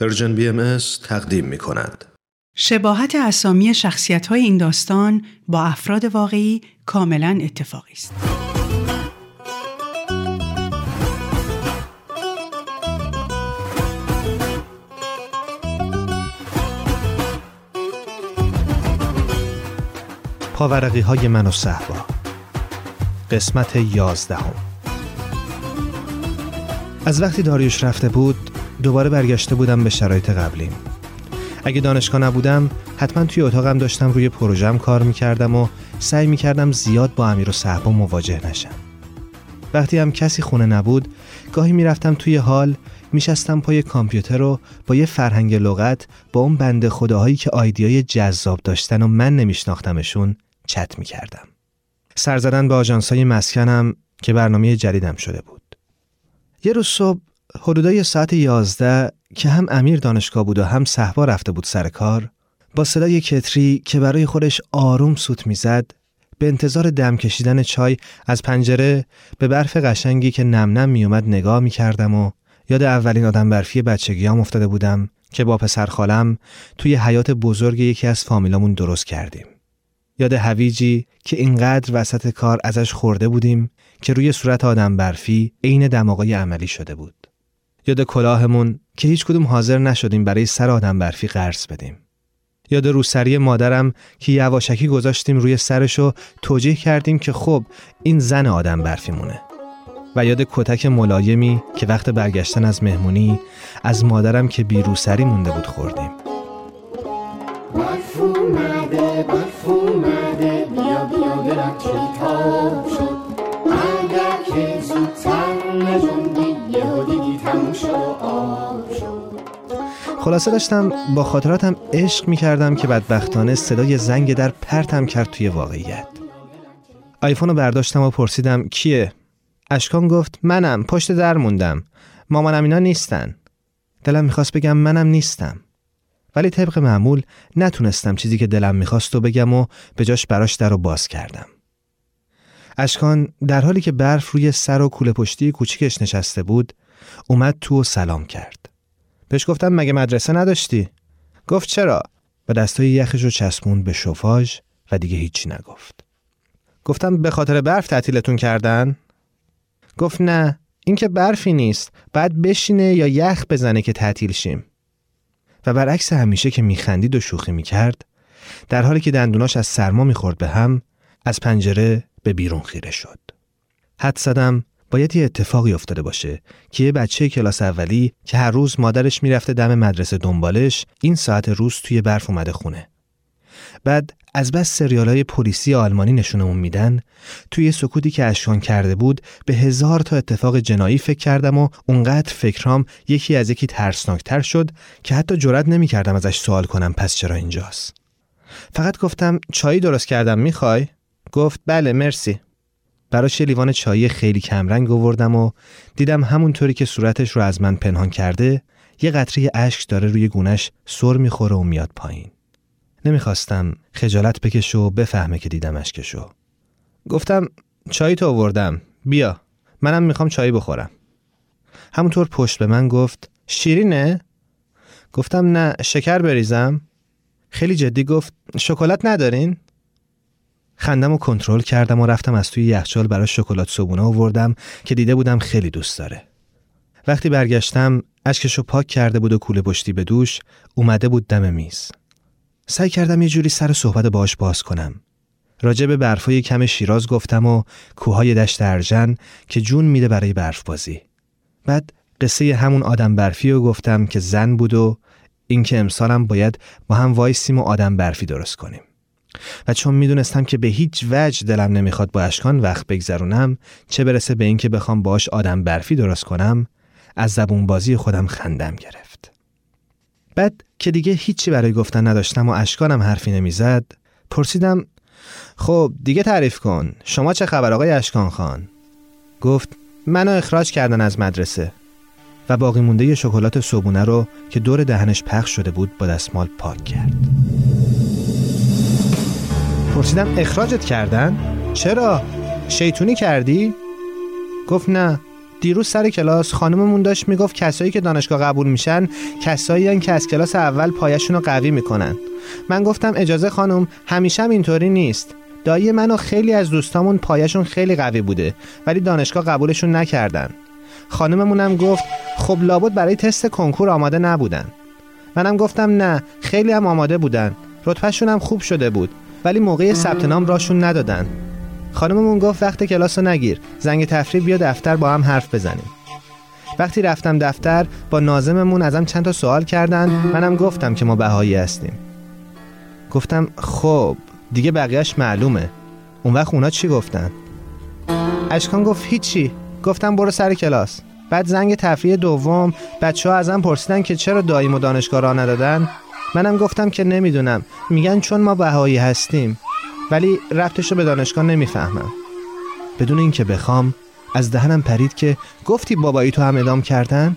پرژن بی ام تقدیم می کند. شباهت اسامی شخصیت های این داستان با افراد واقعی کاملا اتفاقی است. پاورقی های من و صحبا قسمت یازدهم از وقتی داریوش رفته بود دوباره برگشته بودم به شرایط قبلیم. اگه دانشگاه نبودم حتما توی اتاقم داشتم روی پروژم کار می‌کردم و سعی می‌کردم زیاد با امیر و صحبا مواجه نشم. وقتی هم کسی خونه نبود گاهی می‌رفتم توی حال میشستم پای کامپیوتر و با یه فرهنگ لغت با اون بنده خداهایی که آیدیای جذاب داشتن و من نمیشناختمشون چت می‌کردم. سر زدن به آژانس‌های مسکنم که برنامه جدیدم شده بود. یه روز صبح حدودای ساعت یازده که هم امیر دانشگاه بود و هم صحبا رفته بود سر کار با صدای کتری که برای خودش آروم سوت می‌زد به انتظار دم کشیدن چای از پنجره به برف قشنگی که نم نم میومد نگاه می‌کردم و یاد اولین آدم برفی بچگیام افتاده بودم که با پسر خالم توی حیات بزرگ یکی از فامیلامون درست کردیم. یاد هویجی که اینقدر وسط کار ازش خورده بودیم که روی صورت آدم برفی عین دماغای عملی شده بود. یاد کلاهمون که هیچ کدوم حاضر نشدیم برای سر آدم برفی قرض بدیم. یاد روسری مادرم که یواشکی گذاشتیم روی سرش و توجیه کردیم که خب این زن آدم برفی مونه. و یاد کتک ملایمی که وقت برگشتن از مهمونی از مادرم که بی روسری مونده بود خوردیم. خلاصه داشتم با خاطراتم عشق می کردم که بدبختانه صدای زنگ در پرتم کرد توی واقعیت. آیفون رو برداشتم و پرسیدم کیه؟ اشکان گفت منم پشت در موندم. مامانم اینا نیستن. دلم می‌خواست بگم منم نیستم. ولی طبق معمول نتونستم چیزی که دلم می‌خواست و بگم و به جاش براش در رو باز کردم. اشکان در حالی که برف روی سر و کوله پشتی کوچیکش نشسته بود اومد تو و سلام کرد. بهش گفتم مگه مدرسه نداشتی؟ گفت چرا؟ و دستای یخش رو چسبون به شفاژ و دیگه هیچی نگفت گفتم به خاطر برف تعطیلتون کردن؟ گفت نه این که برفی نیست بعد بشینه یا یخ بزنه که تعطیل شیم و برعکس همیشه که میخندید و شوخی می‌کرد در حالی که دندوناش از سرما می‌خورد به هم از پنجره به بیرون خیره شد حد زدم باید یه اتفاقی افتاده باشه که یه بچه کلاس اولی که هر روز مادرش می‌رفته دم مدرسه دنبالش این ساعت روز توی برف اومده خونه. بعد از بس سریال های پلیسی آلمانی نشونمون میدن توی سکوتی که اشکان کرده بود به هزار تا اتفاق جنایی فکر کردم و اونقدر فکرام یکی از یکی ترسناکتر شد که حتی جرات نمی‌کردم ازش سوال کنم پس چرا اینجاست. فقط گفتم چایی درست کردم می‌خوای؟ گفت بله مرسی. براش لیوان چایی خیلی کمرنگ آوردم و دیدم همونطوری که صورتش رو از من پنهان کرده یه قطره اشک داره روی گونش سر می‌خوره و میاد پایین نمی‌خواستم خجالت بکشه و بفهمه که دیدم اشکشو گفتم چای تو آوردم بیا منم می‌خوام چای بخورم همونطور پشت به من گفت شیرینه؟ گفتم نه شکر بریزم خیلی جدی گفت شکلات ندارین؟ خندم و کنترل کردم و رفتم از توی یخچال برای شکلات صبونه آوردم که دیده بودم خیلی دوست داره وقتی برگشتم اشکشو پاک کرده بود و کوله پشتی به دوش اومده بود دم میز سعی کردم یه جوری سر صحبت باش باز کنم. راجع به برفای کم شیراز گفتم و کوههای دشت ارجن که جون میده برای برف بازی. بعد قصه همون آدم برفی رو گفتم که زن بود و اینکه امسالم باید با هم وایسیم و آدم برفی درست کنیم. و چون می‌دونستم که به هیچ وجه دلم نمی‌خواد با اشکان وقت بگذرونم چه برسه به اینکه بخوام باش آدم برفی درست کنم از زبون بازی خودم خندم گرفت. بعد که دیگه هیچی برای گفتن نداشتم و اشکانم حرفی نمی‌زد پرسیدم خب دیگه تعریف کن شما چه خبر آقای اشکان خان گفت منو اخراج کردن از مدرسه و باقی مونده شکلات صبونه رو که دور دهنش پخش شده بود با دستمال پاک کرد پرسیدم اخراجت کردن؟ چرا؟ شیطونی کردی؟ گفت نه. دیروز سر کلاس خانممون داشت می‌گفت کسایی که دانشگاه قبول میشن کسایی که از کلاس اول پایشون رو قوی می‌کنن. من گفتم اجازه خانم همیشه هم اینطوری نیست. دایی من و خیلی از دوستامون پایشون خیلی قوی بوده ولی دانشگاه قبولشون نکردن. خانممونم گفت خب لابد برای تست کنکور آماده نبودن. منم گفتم نه خیلی هم آماده بودن. رتبهشون هم خوب شده بود. ولی موقع ثبت نام راشون ندادن. خانممون گفت وقت کلاس نگیر. زنگ تفریح بیا دفتر با هم حرف بزنیم. وقتی رفتم دفتر با نازممون ازم چند تا سوال کردن. منم گفتم که ما بهایی هستیم. گفتم خب دیگه بقیهش معلومه. اون وقت اونا چی گفتن؟ اشکان گفت هیچی. گفتم برو سر کلاس. بعد زنگ تفریح دوم بچه ها ازم پرسیدن که چرا داییم و دانشگاه را ندادن؟ منم گفتم که نمی‌دونم. میگن چون ما بهایی هستیم. ولی رفتش رو به دانشگاه نمی‌فهمم. بدون اینکه بخوام از دهنم پرید که گفتی بابایی تو هم ادام کردن؟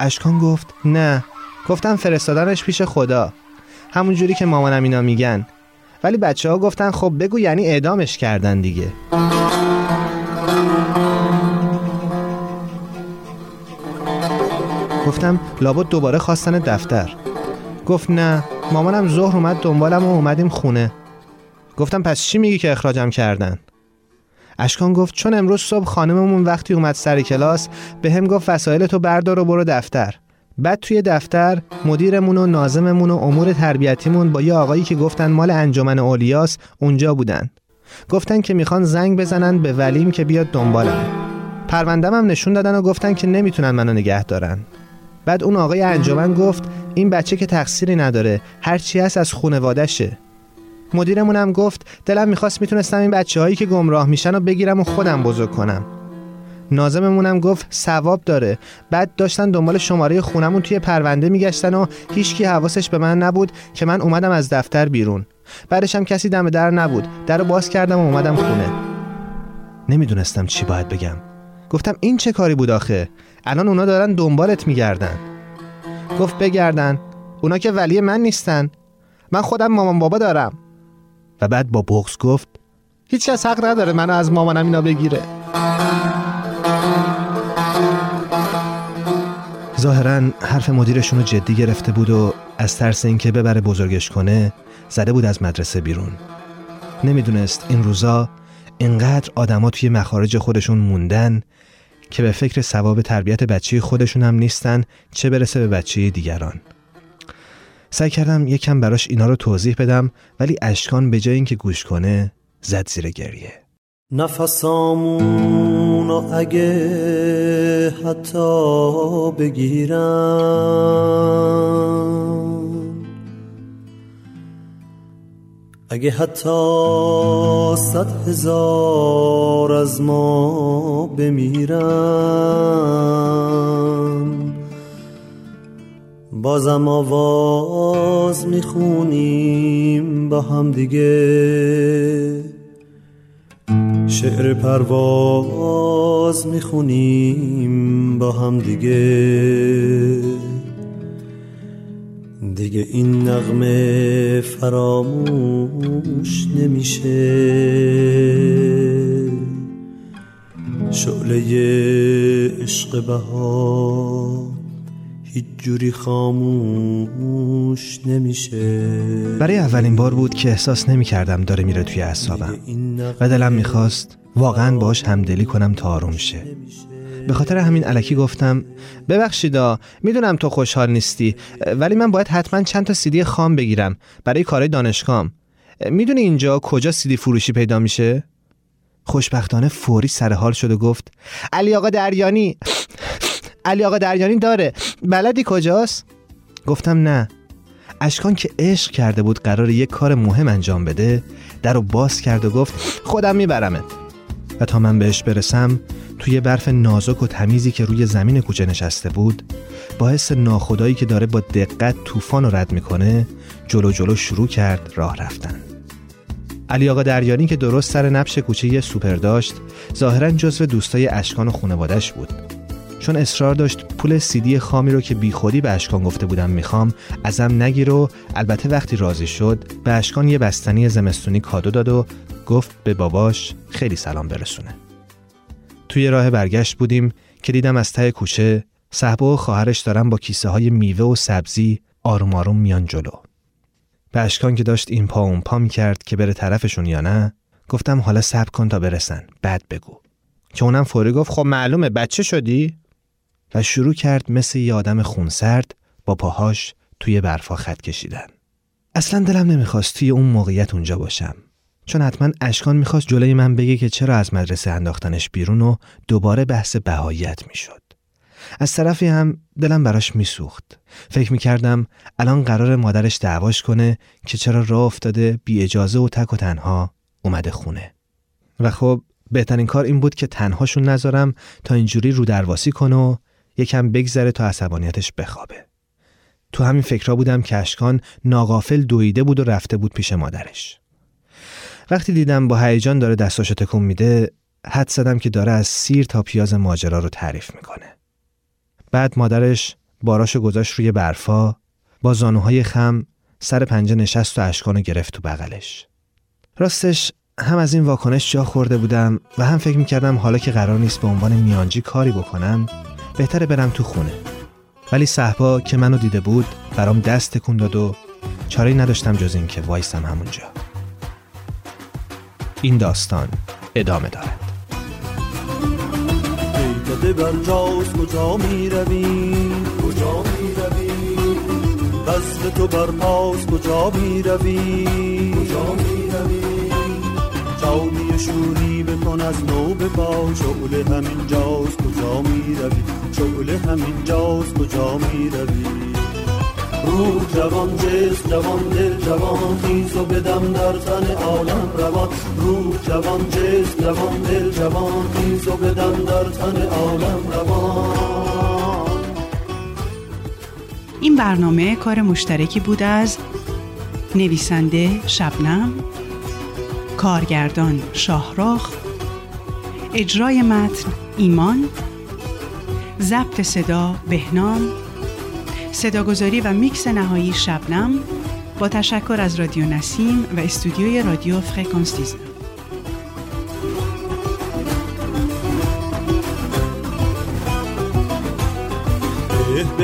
اشکان گفت نه. گفتم فرستادنش پیش خدا. همون جوری که مامانم اینا میگن. ولی بچه ها گفتن خب بگو یعنی اعدامش کردن دیگه. گفتم لابد دوباره خواستن دفتر. گفت نه مامانم ظهر اومد دنبالم و اومدیم خونه. گفتم پس چی میگی که اخراجم کردن؟ اشکان گفت چون امروز صبح خانممون وقتی اومد سر کلاس به هم گفت وسایل تو بردار و برو دفتر. بعد توی دفتر مدیرمون و نازممون و امور تربیتیمون با یه آقایی که گفتن مال انجمن اولیاس اونجا بودن. گفتن که می‌خوان زنگ بزنن به ولیم که بیاد دنبالم. پروندم هم نشون دادن و گفتن که نمی‌تونن منو نگه دارن. بعد اون آقای انجمن گفت این بچه که تقصیری نداره هرچی هست از خونوادشه مدیرمون هم گفت دلم می‌خواست می‌تونستم این بچه هایی که گمراه میشن و بگیرم و خودم بزرگ کنم. نازممونم گفت ثواب داره. بعد داشتن دنبال شماره خونمون توی پرونده میگشتن و هیچکی حواسش به من نبود که من اومدم از دفتر بیرون. بعدش هم کسی دم در نبود. در باز کردم و اومدم خونه. نمی‌دونستم چی باید بگم. گفتم این چه کاری بود آخه؟ الان اونا دارن دنبالت میگردن. گفت بگردن. اونا که ولی من نیستن. من خودم مامان بابا دارم. و بعد با بغز گفت هیچ کس حق نداره منو از مامانم اینا بگیره. ظاهرا حرف مدیرشون رو جدی گرفته بود و از ترس اینکه ببره بزرگش کنه زده بود از مدرسه بیرون. نمی‌دونست این روزا اینقدر آدما توی مخارج خودشون موندن که به فکر ثواب تربیت بچه خودشون هم نیستن چه برسه به بچه دیگران. سعی کردم یکم براش اینا رو توضیح بدم ولی اشکان به جای اینکه گوش کنه زد زیر گریه. نفسامونو اگه حتی بگیرم. اگه حتی صد هزار از ما بمیرم بازم آواز می‌خونیم با هم دیگه. شعر پرواز می‌خونیم با هم دیگه. دیگه این نغمه فراموش نمیشه. شعله عشق بهار هیچ جوری خاموش نمیشه. برای اولین بار بود که احساس نمی کردم داره میره توی اعصابم و دلم می‌خواست واقعا باش همدلی کنم تا آروم شه. به خاطر همین علکی گفتم ببخشیدا می‌دونم تو خوشحال نیستی ولی من باید حتما چند تا سیدی خام بگیرم برای کارهای دانشگاهم. می‌دونی اینجا کجا سیدی فروشی پیدا میشه؟ خوشبختانه فوری سر حال شد و گفت علی آقا دریانی علی آقا دریانی داره بلدی کجاست؟ گفتم نه. اشکان که عشق کرده بود قرار یک کار مهم انجام بده در رو باز کرد و گفت خودم میبرمت. و تا من بهش برسم توی برف نازک و تمیزی که روی زمین کوچه نشسته بود با حس ناخدایی که داره با دقت طوفان رو رد می‌کنه جلو جلو شروع کرد راه رفتن. علی آقا دریانی که درست سر نبش کوچه یه سوپر داشت ظاهرا جزو دوستای اشکان و خانوادش بود. چون اصرار داشت پول سیدی خامی رو که بیخودی به اشکان گفته بودم می‌خوام ازم نگیر و البته وقتی راضی شد به اشکان یه بستنی زمستونی کادو داد و گفت به باباش خیلی سلام برسونه. توی راه برگشت بودیم که دیدم از ته کوچه صحبا و خواهرش دارن با کیسه های میوه و سبزی آروم آروم میان جلو. به اشکان که داشت این پا اون پا می کرد که بره طرفشون یا نه گفتم حالا صبر کن تا برسن بعد بگو. که اونم فوری گفت خب معلومه بچه شدی؟ و شروع کرد مثل یه آدم خونسرد با پاهاش توی برفا خط کشیدن. اصلا دلم نمی‌خواست توی اون موقعیت اونجا باشم. چون حتما اشکان می‌خواست جلوی من بگه که چرا از مدرسه انداختنش بیرون و دوباره بحث بهاییت می‌شد. از طرفی هم دلم براش میسوخت. فکر می‌کردم الان قرار مادرش دعواش کنه که چرا راه افتاده بی اجازه و تک و تنها اومده خونه. و خب بهترین کار این بود که تنهاشون نذارم تا اینجوری رو درواسی کنه و یکم بگذره تا عصبانیتش بخوابه. تو همین فکرها بودم که اشکان ناغافل دویده بود و رفته بود پیش مادرش. وقتی دیدم با هیجان داره دستاشو تکون میده حد زدم که داره از سیر تا پیاز ماجرا رو تعریف می‌کنه. بعد مادرش باراشو گذاشت روی برفا با زانوهای خم سر پنجه نشست و اشکانو گرفت تو بغلش. راستش هم از این واکنش جا خورده بودم و هم فکر می‌کردم حالا که قرار نیست به عنوان میانجی کاری بکنم بهتره برم تو خونه. ولی صحبا که منو دیده بود برام دست تکون داد و چاره نداشتم جز این که وایسم همونجا. این داستان ادامه دارد. داده بر جاست کجا می کجا می روی بزم تو بر پاس کجا می کجا می جامی شوری بکن از نو به پا. شعله همین جاست کجا می روی شعله همین جاست کجا می روی روح جوان جسم جوان دل جوان خیز و بدم در تن عالم روان. روح جوان جسم جوان دل جوان خیز و بدم در تن عالم روان. این برنامه کار مشترکی بود از نویسنده شبنم کارگردان شاهراخ اجرای متن ایمان ضبط صدا بهنام صداگذاری و میکس نهایی شبنم با تشکر از رادیو نسیم و استودیوی رادیو فرکانس 19.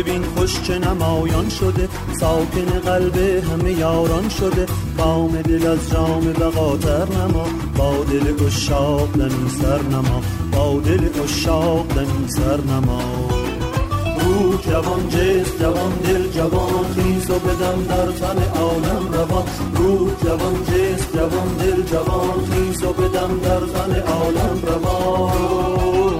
ببین خوش چه نمایان شده. ساکن قلب همه یاران شده. بام دل از جام بقاتر نما. با دل اشاق دمی سر نما. با دل اشاق دمی سر نما. روح جوان جسم جوان دل جوان خیز و بدم در تن عالم روان روح جوان جسم جوان دل جوان خیز و بدم در تن عالم روان